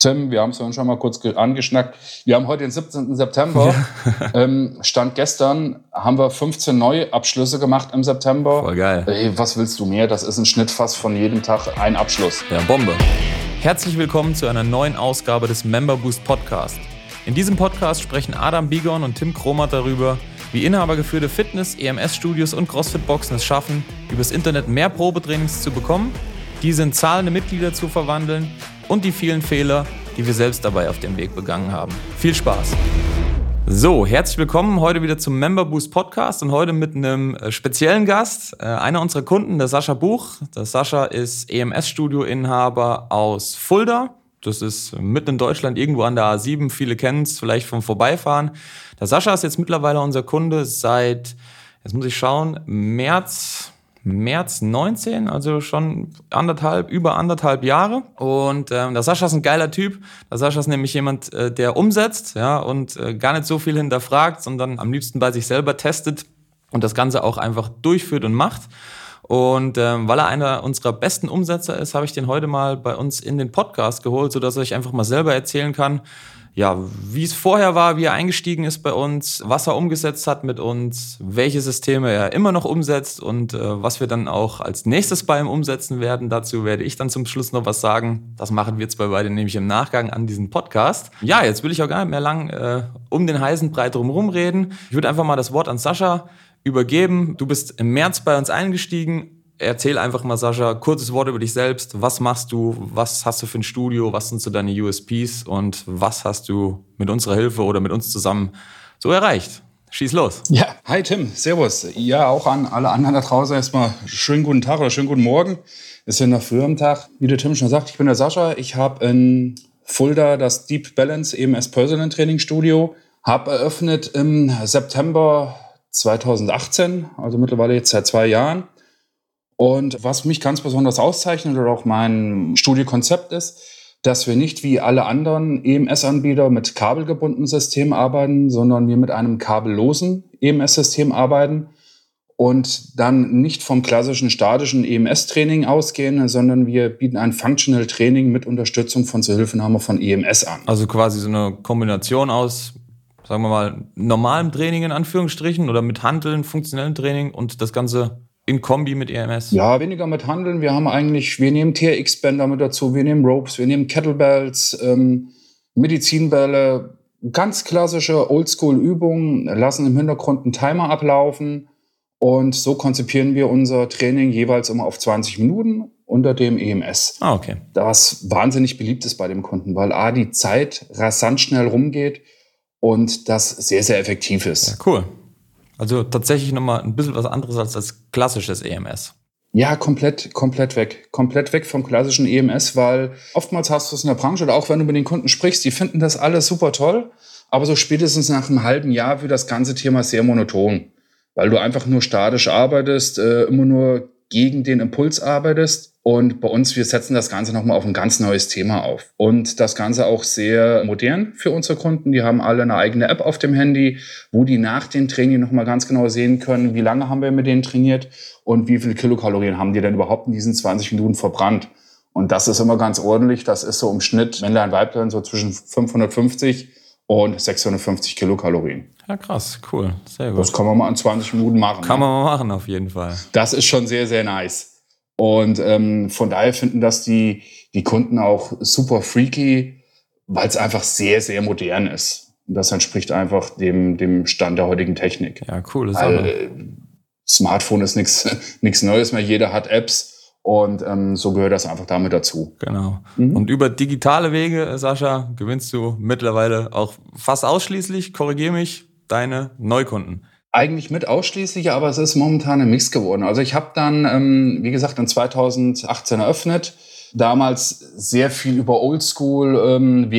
Tim, wir haben es schon mal kurz angeschnackt. Wir haben heute den 17. September. Ja. ähm, Stand gestern haben wir 15 neue Abschlüsse gemacht im September. Voll geil. Ey, was willst du mehr? Das ist ein Schnitt fast von jedem Tag ein Abschluss. Ja, Bombe. Herzlich willkommen zu einer neuen Ausgabe des Member Boost Podcast. In diesem Podcast sprechen Adam Bigon und Tim Kromat darüber, wie inhabergeführte Fitness-, EMS-Studios und CrossFit-Boxen es schaffen, übers Internet mehr Probetrainings zu bekommen, diese in zahlende Mitglieder zu verwandeln und die vielen Fehler, die wir selbst dabei auf dem Weg begangen haben. Viel Spaß! So, herzlich willkommen heute wieder zum Member Boost Podcast und heute mit einem äh, speziellen Gast, äh, einer unserer Kunden, der Sascha Buch. Der Sascha ist EMS-Studio-Inhaber aus Fulda. Das ist mitten in Deutschland, irgendwo an der A7. Viele kennen es vielleicht vom Vorbeifahren. Der Sascha ist jetzt mittlerweile unser Kunde seit, jetzt muss ich schauen, März März 19, also schon anderthalb, über anderthalb Jahre. Und ähm, der Sascha ist ein geiler Typ. Der Sascha ist nämlich jemand, äh, der umsetzt, ja, und äh, gar nicht so viel hinterfragt, sondern am liebsten bei sich selber testet und das Ganze auch einfach durchführt und macht. Und ähm, weil er einer unserer besten Umsetzer ist, habe ich den heute mal bei uns in den Podcast geholt, sodass er euch einfach mal selber erzählen kann, ja, wie es vorher war, wie er eingestiegen ist bei uns, was er umgesetzt hat mit uns, welche Systeme er immer noch umsetzt und äh, was wir dann auch als nächstes bei ihm umsetzen werden. Dazu werde ich dann zum Schluss noch was sagen. Das machen wir zwei beide nämlich im Nachgang an diesen Podcast. Ja, jetzt will ich auch gar nicht mehr lang äh, um den heißen Brei drumherum reden. Ich würde einfach mal das Wort an Sascha übergeben. Du bist im März bei uns eingestiegen erzähl einfach mal, Sascha, kurzes Wort über dich selbst. Was machst du? Was hast du für ein Studio? Was sind so deine USPs? Und was hast du mit unserer Hilfe oder mit uns zusammen so erreicht? Schieß los. Ja, hi Tim, Servus. Ja, auch an alle anderen da draußen erstmal schönen guten Tag oder schönen guten Morgen. Ist ja noch früh am Tag. Wie der Tim schon sagt, ich bin der Sascha. Ich habe in Fulda das Deep Balance EMS Personal Training Studio. Habe eröffnet im September 2018, also mittlerweile jetzt seit zwei Jahren. Und was mich ganz besonders auszeichnet oder auch mein Studiekonzept ist, dass wir nicht wie alle anderen EMS-Anbieter mit kabelgebundenen Systemen arbeiten, sondern wir mit einem kabellosen EMS-System arbeiten und dann nicht vom klassischen statischen EMS-Training ausgehen, sondern wir bieten ein Functional Training mit Unterstützung von Zuhilfenahme von EMS an. Also quasi so eine Kombination aus, sagen wir mal, normalem Training in Anführungsstrichen oder mit Handeln, funktionellem Training und das Ganze in Kombi mit EMS? Ja, weniger mit Handeln. Wir haben eigentlich, wir nehmen TRX-Bänder mit dazu, wir nehmen Ropes, wir nehmen Kettlebells, ähm, Medizinbälle, ganz klassische Oldschool-Übungen, lassen im Hintergrund einen Timer ablaufen und so konzipieren wir unser Training jeweils immer auf 20 Minuten unter dem EMS. Ah, okay. Das wahnsinnig beliebt ist bei dem Kunden, weil A, die Zeit rasant schnell rumgeht und das sehr, sehr effektiv ist. Ja, cool. Also tatsächlich nochmal ein bisschen was anderes als das klassisches EMS. Ja, komplett, komplett weg. Komplett weg vom klassischen EMS, weil oftmals hast du es in der Branche oder auch wenn du mit den Kunden sprichst, die finden das alles super toll, aber so spätestens nach einem halben Jahr wird das ganze Thema sehr monoton, weil du einfach nur statisch arbeitest, äh, immer nur gegen den Impuls arbeitest. Und bei uns, wir setzen das Ganze nochmal auf ein ganz neues Thema auf. Und das Ganze auch sehr modern für unsere Kunden. Die haben alle eine eigene App auf dem Handy, wo die nach dem Training nochmal ganz genau sehen können, wie lange haben wir mit denen trainiert und wie viele Kilokalorien haben die denn überhaupt in diesen 20 Minuten verbrannt. Und das ist immer ganz ordentlich. Das ist so im Schnitt Männlein, Weiblein so zwischen 550 und 650 Kilokalorien. Ja, krass, cool, sehr gut. Das kann man mal in 20 Minuten machen. Kann ne? man mal machen, auf jeden Fall. Das ist schon sehr, sehr nice. Und ähm, von daher finden das die, die Kunden auch super freaky, weil es einfach sehr, sehr modern ist. Und das entspricht einfach dem, dem Stand der heutigen Technik. Ja, cool. Weil, Smartphone ist nichts Neues mehr. Jeder hat Apps und ähm, so gehört das einfach damit dazu. Genau. Mhm. Und über digitale Wege, Sascha, gewinnst du mittlerweile auch fast ausschließlich, korrigiere mich, deine Neukunden. Eigentlich mit ausschließlich, aber es ist momentan ein Mix geworden. Also ich habe dann, ähm, wie gesagt, in 2018 eröffnet, damals sehr viel über Oldschool ähm,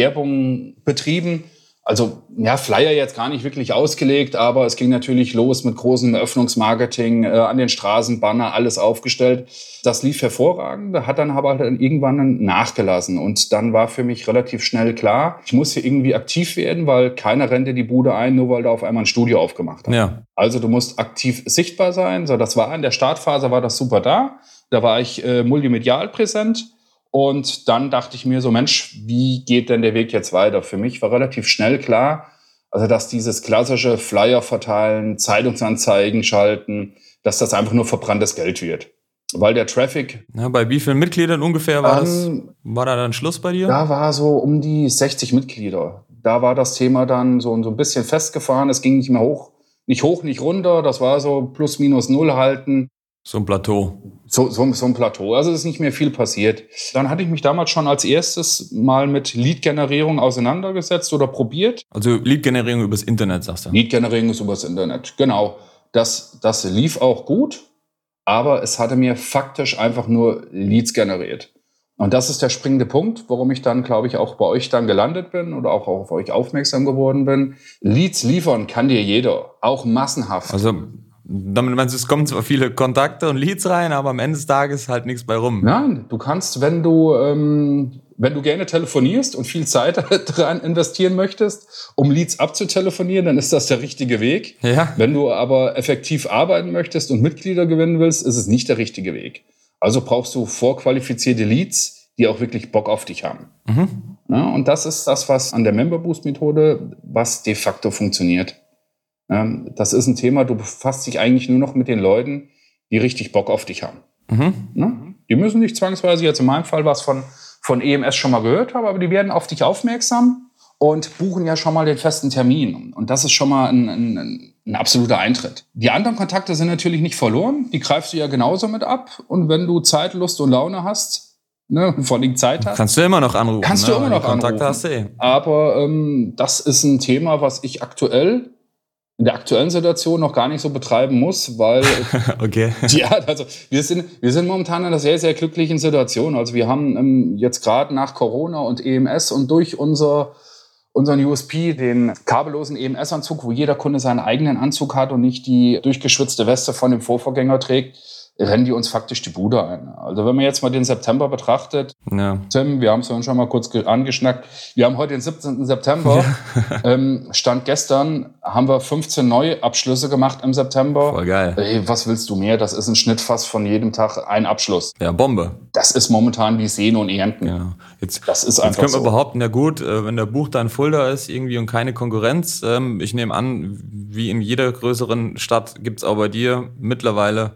betrieben also ja, Flyer jetzt gar nicht wirklich ausgelegt, aber es ging natürlich los mit großem Eröffnungsmarketing, äh, an den Straßen, Banner, alles aufgestellt. Das lief hervorragend, hat dann aber halt irgendwann nachgelassen. Und dann war für mich relativ schnell klar, ich muss hier irgendwie aktiv werden, weil keiner rennt dir die Bude ein, nur weil da auf einmal ein Studio aufgemacht hat. Ja. Also du musst aktiv sichtbar sein. So, das war in der Startphase war das super da. Da war ich äh, multimedial präsent Und dann dachte ich mir so, Mensch, wie geht denn der Weg jetzt weiter? Für mich war relativ schnell klar, also dass dieses klassische Flyer verteilen, Zeitungsanzeigen schalten, dass das einfach nur verbranntes Geld wird. Weil der Traffic. Ja, bei wie vielen Mitgliedern ungefähr war ähm, das? War da dann Schluss bei dir? Da war so um die 60 Mitglieder. Da war das Thema dann so, so ein bisschen festgefahren. Es ging nicht mehr hoch, nicht hoch, nicht runter. Das war so plus minus null halten. So ein Plateau. So, so, so ein Plateau. Also ist nicht mehr viel passiert. Dann hatte ich mich damals schon als erstes mal mit Lead-Generierung auseinandergesetzt oder probiert. Also Lead-Generierung übers Internet, sagst du? Lead-Generierung ist übers Internet, genau. Das, das lief auch gut aber es hatte mir faktisch einfach nur Leads generiert. Und das ist der springende Punkt, warum ich dann, glaube ich, auch bei euch dann gelandet bin oder auch auf euch aufmerksam geworden bin. Leads liefern kann dir jeder, auch massenhaft. Also damit meinst du, es kommen zwar viele Kontakte und Leads rein, aber am Ende des Tages halt nichts bei rum. Nein, du kannst, wenn du ähm, wenn du gerne telefonierst und viel Zeit daran investieren möchtest, um Leads abzutelefonieren, dann ist das der richtige Weg. Ja. Wenn du aber effektiv arbeiten möchtest und Mitglieder gewinnen willst, ist es nicht der richtige Weg. Also brauchst du vorqualifizierte Leads, die auch wirklich Bock auf dich haben. Mhm. Ja, und das ist das, was an der Member Boost Methode, was de facto funktioniert. Ja, das ist ein Thema, du befasst dich eigentlich nur noch mit den Leuten, die richtig Bock auf dich haben. Mhm. Die müssen nicht zwangsweise, jetzt in meinem Fall was von von EMS schon mal gehört habe, aber die werden auf dich aufmerksam und buchen ja schon mal den festen Termin. Und das ist schon mal ein, ein, ein, absoluter Eintritt. Die anderen Kontakte sind natürlich nicht verloren. Die greifst du ja genauso mit ab. Und wenn du Zeit, Lust und Laune hast, ne, vor allem Zeit hast. Kannst du immer noch anrufen. Kannst ne? du immer noch Kontakte anrufen. Hast du eh. Aber ähm, das ist ein Thema, was ich aktuell in der aktuellen Situation noch gar nicht so betreiben muss, weil okay. ja, also wir sind wir sind momentan in einer sehr sehr glücklichen Situation. Also wir haben ähm, jetzt gerade nach Corona und EMS und durch unser unseren USP, den kabellosen EMS-Anzug, wo jeder Kunde seinen eigenen Anzug hat und nicht die durchgeschwitzte Weste von dem Vorvorgänger trägt, rennen die uns faktisch die Bude ein. Also wenn man jetzt mal den September betrachtet, ja. Tim, wir haben es schon mal kurz angeschnackt, wir haben heute den 17. September, ja. ähm, Stand gestern haben wir 15 neue Abschlüsse gemacht im September. Voll geil. Ey, was willst du mehr? Das ist ein Schnitt fast von jedem Tag ein Abschluss. Ja, Bombe. Das ist momentan wie Sehen und Ernten. Ja. Jetzt, das ist einfach jetzt können wir so. behaupten, ja gut, äh, wenn der Buch dann Fulda ist irgendwie und keine Konkurrenz, ähm, ich nehme an, wie in jeder größeren Stadt gibt es auch bei dir mittlerweile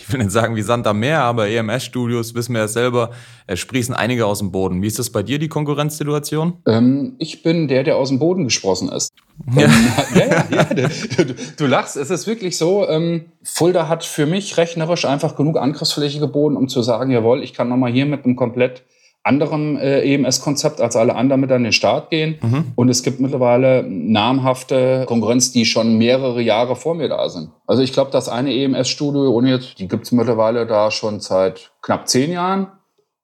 ich will nicht sagen wie Sand am Meer, aber EMS-Studios, wissen wir ja selber, sprießen einige aus dem Boden. Wie ist das bei dir, die Konkurrenzsituation? Ähm, ich bin der, der aus dem Boden gesprossen ist. Ja, ähm, ja, ja, ja du, du, lachst. Es ist wirklich so, ähm, Fulda hat für mich rechnerisch einfach genug Angriffsfläche geboten, um zu sagen, jawohl, ich kann nochmal hier mit einem komplett anderem äh, EMS-Konzept als alle anderen mit an den Start gehen. Mhm. Und es gibt mittlerweile namhafte Konkurrenz, die schon mehrere Jahre vor mir da sind. Also ich glaube, das eine EMS-Studio, ohne jetzt, die gibt es mittlerweile da schon seit knapp zehn Jahren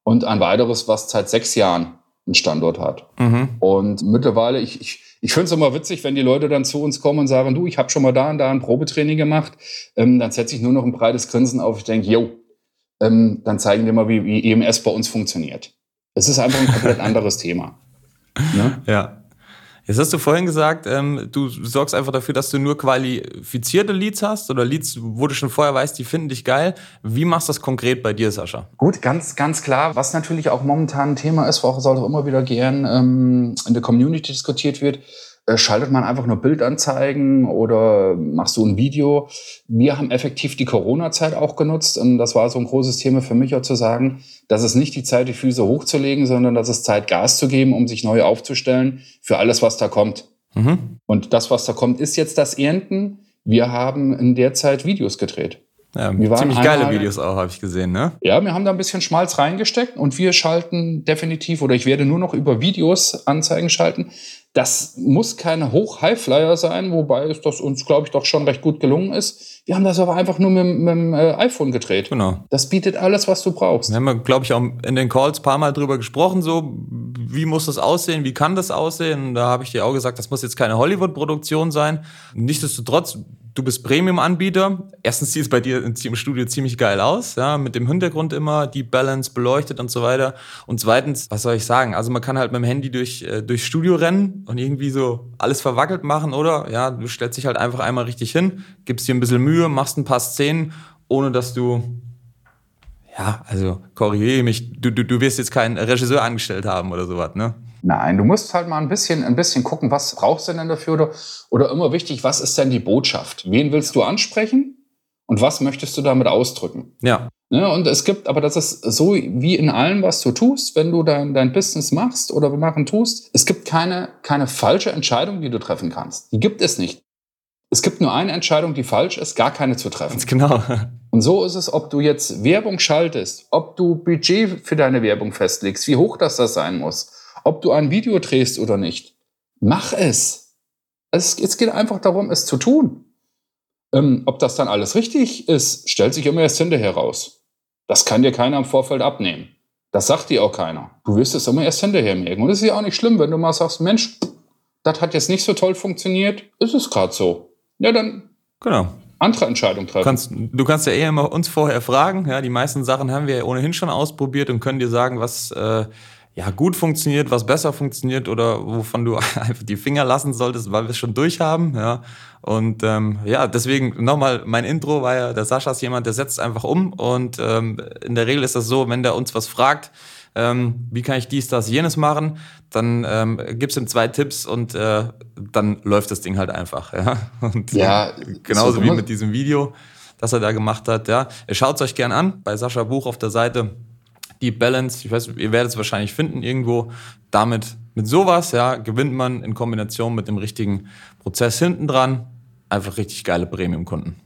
und ein weiteres, was seit sechs Jahren einen Standort hat. Mhm. Und mittlerweile, ich, ich, ich finde es immer witzig, wenn die Leute dann zu uns kommen und sagen, du, ich habe schon mal da und da ein Probetraining gemacht, ähm, dann setze ich nur noch ein breites Grinsen auf. Ich denke, yo, ähm, dann zeigen wir mal, wie, wie EMS bei uns funktioniert. Es ist einfach ein komplett anderes Thema. Ne? Ja. Jetzt hast du vorhin gesagt, ähm, du sorgst einfach dafür, dass du nur qualifizierte Leads hast oder Leads, wo du schon vorher weißt, die finden dich geil. Wie machst du das konkret bei dir, Sascha? Gut, ganz, ganz klar. Was natürlich auch momentan ein Thema ist, wo auch auch immer wieder gern ähm, in der Community diskutiert wird, schaltet man einfach nur Bildanzeigen oder machst du ein Video. Wir haben effektiv die Corona-Zeit auch genutzt und das war so ein großes Thema für mich auch zu sagen, dass es nicht die Zeit, die Füße hochzulegen, sondern dass es Zeit, Gas zu geben, um sich neu aufzustellen für alles, was da kommt. Mhm. Und das, was da kommt, ist jetzt das Ernten. Wir haben in der Zeit Videos gedreht. Ja, ziemlich geile Videos auch, habe ich gesehen, ne? Ja, wir haben da ein bisschen Schmalz reingesteckt und wir schalten definitiv, oder ich werde nur noch über Videos Anzeigen schalten. Das muss keine Hoch-High-Flyer sein, wobei es das uns, glaube ich, doch schon recht gut gelungen ist. Wir haben das aber einfach nur mit, mit dem äh, iPhone gedreht. Genau. Das bietet alles, was du brauchst. Wir haben, glaube ich, auch in den Calls ein paar Mal drüber gesprochen, so, wie muss das aussehen, wie kann das aussehen? Und da habe ich dir auch gesagt, das muss jetzt keine Hollywood-Produktion sein. Nichtsdestotrotz, du bist Premium-Anbieter. Erstens sieht es bei dir im Studio ziemlich geil aus, ja, mit dem Hintergrund immer, die Balance beleuchtet und so weiter. Und zweitens, was soll ich sagen? Also man kann halt mit dem Handy durch, äh, durchs Studio rennen und irgendwie so alles verwackelt machen, oder? Ja, du stellst dich halt einfach einmal richtig hin, gibst dir ein bisschen Mühe, machst ein paar Szenen, ohne dass du ja, also korrigiere mich, du, du, du wirst jetzt keinen Regisseur angestellt haben oder sowas, ne? Nein, du musst halt mal ein bisschen, ein bisschen gucken, was brauchst du denn dafür? Oder, oder immer wichtig, was ist denn die Botschaft? Wen willst du ansprechen und was möchtest du damit ausdrücken? Ja. Ne, und es gibt, aber das ist so wie in allem, was du tust, wenn du dein, dein Business machst oder machen tust. Es gibt keine, keine falsche Entscheidung, die du treffen kannst. Die gibt es nicht. Es gibt nur eine Entscheidung, die falsch ist, gar keine zu treffen. Ganz genau. Und so ist es, ob du jetzt Werbung schaltest, ob du Budget für deine Werbung festlegst, wie hoch das das sein muss, ob du ein Video drehst oder nicht. Mach es. Es, es geht einfach darum, es zu tun. Ähm, ob das dann alles richtig ist, stellt sich immer erst hinterher raus. Das kann dir keiner im Vorfeld abnehmen. Das sagt dir auch keiner. Du wirst es immer erst hinterher merken. Und es ist ja auch nicht schlimm, wenn du mal sagst, Mensch, das hat jetzt nicht so toll funktioniert. Ist es gerade so. Ja, dann genau. andere Entscheidung treffen. Du kannst, du kannst ja eher immer uns vorher fragen. Ja, die meisten Sachen haben wir ja ohnehin schon ausprobiert und können dir sagen, was äh, ja, gut funktioniert, was besser funktioniert oder wovon du einfach die Finger lassen solltest, weil wir es schon durchhaben. Ja. Und ähm, ja, deswegen nochmal, mein Intro war ja, der Sascha ist jemand, der setzt einfach um. Und ähm, in der Regel ist das so, wenn der uns was fragt, ähm, wie kann ich dies, das, jenes machen, dann ähm, gibst ihm zwei Tipps und äh, dann läuft das Ding halt einfach. Ja, und, ja genauso so wie mit diesem Video, das er da gemacht hat. Ja, schaut es euch gern an bei Sascha Buch auf der Seite die Balance, ich weiß, ihr werdet es wahrscheinlich finden irgendwo. Damit, mit sowas, ja, gewinnt man in Kombination mit dem richtigen Prozess hinten dran einfach richtig geile Premium-Kunden.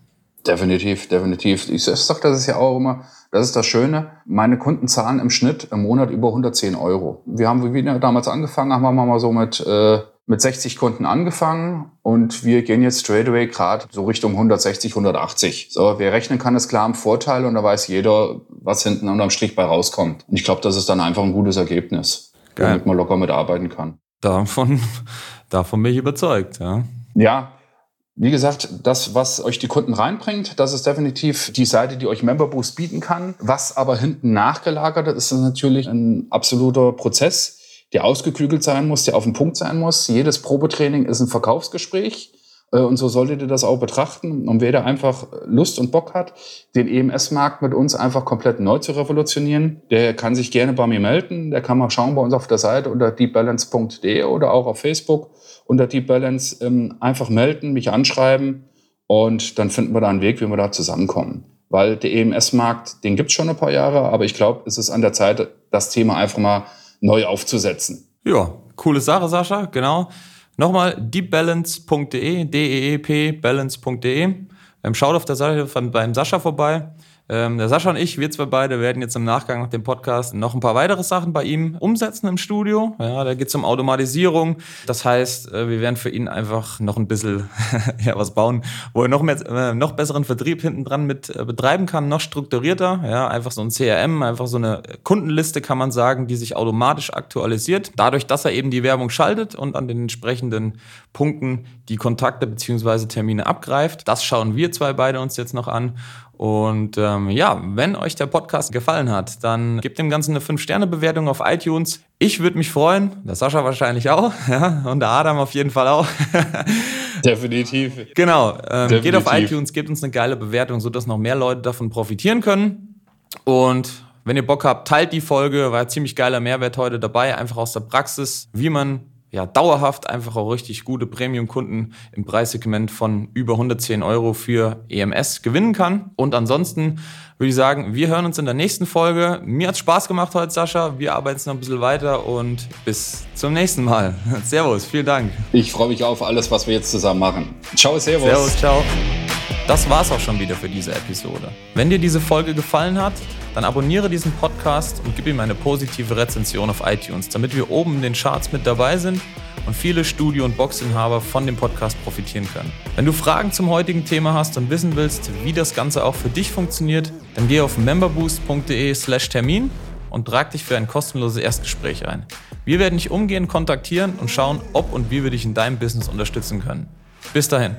Definitiv, definitiv. Ich sag, das ist ja auch immer, das ist das Schöne. Meine Kunden zahlen im Schnitt im Monat über 110 Euro. Wir haben, wie wir damals angefangen haben, wir mal so mit äh, mit 60 Kunden angefangen und wir gehen jetzt straightaway gerade so Richtung 160, 180. So, wer rechnen kann, ist klar im Vorteil und da weiß jeder, was hinten unterm Strich bei rauskommt. Und ich glaube, das ist dann einfach ein gutes Ergebnis, Geil. womit man locker mitarbeiten kann. Davon, davon bin ich überzeugt, ja. Ja, wie gesagt, das, was euch die Kunden reinbringt, das ist definitiv die Seite, die euch Member Boost bieten kann. Was aber hinten nachgelagert ist, ist natürlich ein absoluter Prozess der ausgeklügelt sein muss, der auf den Punkt sein muss. Jedes Probetraining ist ein Verkaufsgespräch. Äh, und so solltet ihr das auch betrachten. Und wer da einfach Lust und Bock hat, den EMS-Markt mit uns einfach komplett neu zu revolutionieren, der kann sich gerne bei mir melden. Der kann mal schauen bei uns auf der Seite unter deepbalance.de oder auch auf Facebook unter deepbalance ähm, einfach melden, mich anschreiben und dann finden wir da einen Weg, wie wir da zusammenkommen. Weil der EMS-Markt, den gibt's schon ein paar Jahre, aber ich glaube, es ist an der Zeit, das Thema einfach mal neu aufzusetzen. Ja, coole Sache, Sascha, genau. Nochmal deepbalance.de, D-E-E-P, balance.de. Ähm, schaut auf der Seite beim Sascha vorbei. Ähm, der Sascha und ich, wir zwei beide, werden jetzt im Nachgang nach dem Podcast noch ein paar weitere Sachen bei ihm umsetzen im Studio. Ja, da geht es um Automatisierung. Das heißt, äh, wir werden für ihn einfach noch ein bisschen ja, was bauen, wo er noch, mehr, äh, noch besseren Vertrieb hinten dran mit äh, betreiben kann, noch strukturierter. Ja, einfach so ein CRM, einfach so eine Kundenliste kann man sagen, die sich automatisch aktualisiert. Dadurch, dass er eben die Werbung schaltet und an den entsprechenden Punkten die Kontakte bzw. Termine abgreift. Das schauen wir zwei beide uns jetzt noch an. Und ähm, ja, wenn euch der Podcast gefallen hat, dann gebt dem Ganzen eine 5-Sterne-Bewertung auf iTunes. Ich würde mich freuen, der Sascha wahrscheinlich auch, ja, und der Adam auf jeden Fall auch. Definitiv. Genau. Ähm, Definitiv. Geht auf iTunes, gebt uns eine geile Bewertung, sodass noch mehr Leute davon profitieren können. Und wenn ihr Bock habt, teilt die Folge, war ziemlich geiler Mehrwert heute dabei, einfach aus der Praxis, wie man ja, dauerhaft einfach auch richtig gute Premium-Kunden im Preissegment von über 110 Euro für EMS gewinnen kann. Und ansonsten würde ich sagen, wir hören uns in der nächsten Folge. Mir hat Spaß gemacht heute, Sascha. Wir arbeiten noch ein bisschen weiter und bis zum nächsten Mal. Servus, vielen Dank. Ich freue mich auf alles, was wir jetzt zusammen machen. Ciao, Servus. Servus, ciao. Das war's auch schon wieder für diese Episode. Wenn dir diese Folge gefallen hat, dann abonniere diesen Podcast und gib ihm eine positive Rezension auf iTunes, damit wir oben in den Charts mit dabei sind und viele Studio- und Boxinhaber von dem Podcast profitieren können. Wenn du Fragen zum heutigen Thema hast und wissen willst, wie das Ganze auch für dich funktioniert, dann geh auf memberboost.de/termin und trag dich für ein kostenloses Erstgespräch ein. Wir werden dich umgehend kontaktieren und schauen, ob und wie wir dich in deinem Business unterstützen können. Bis dahin.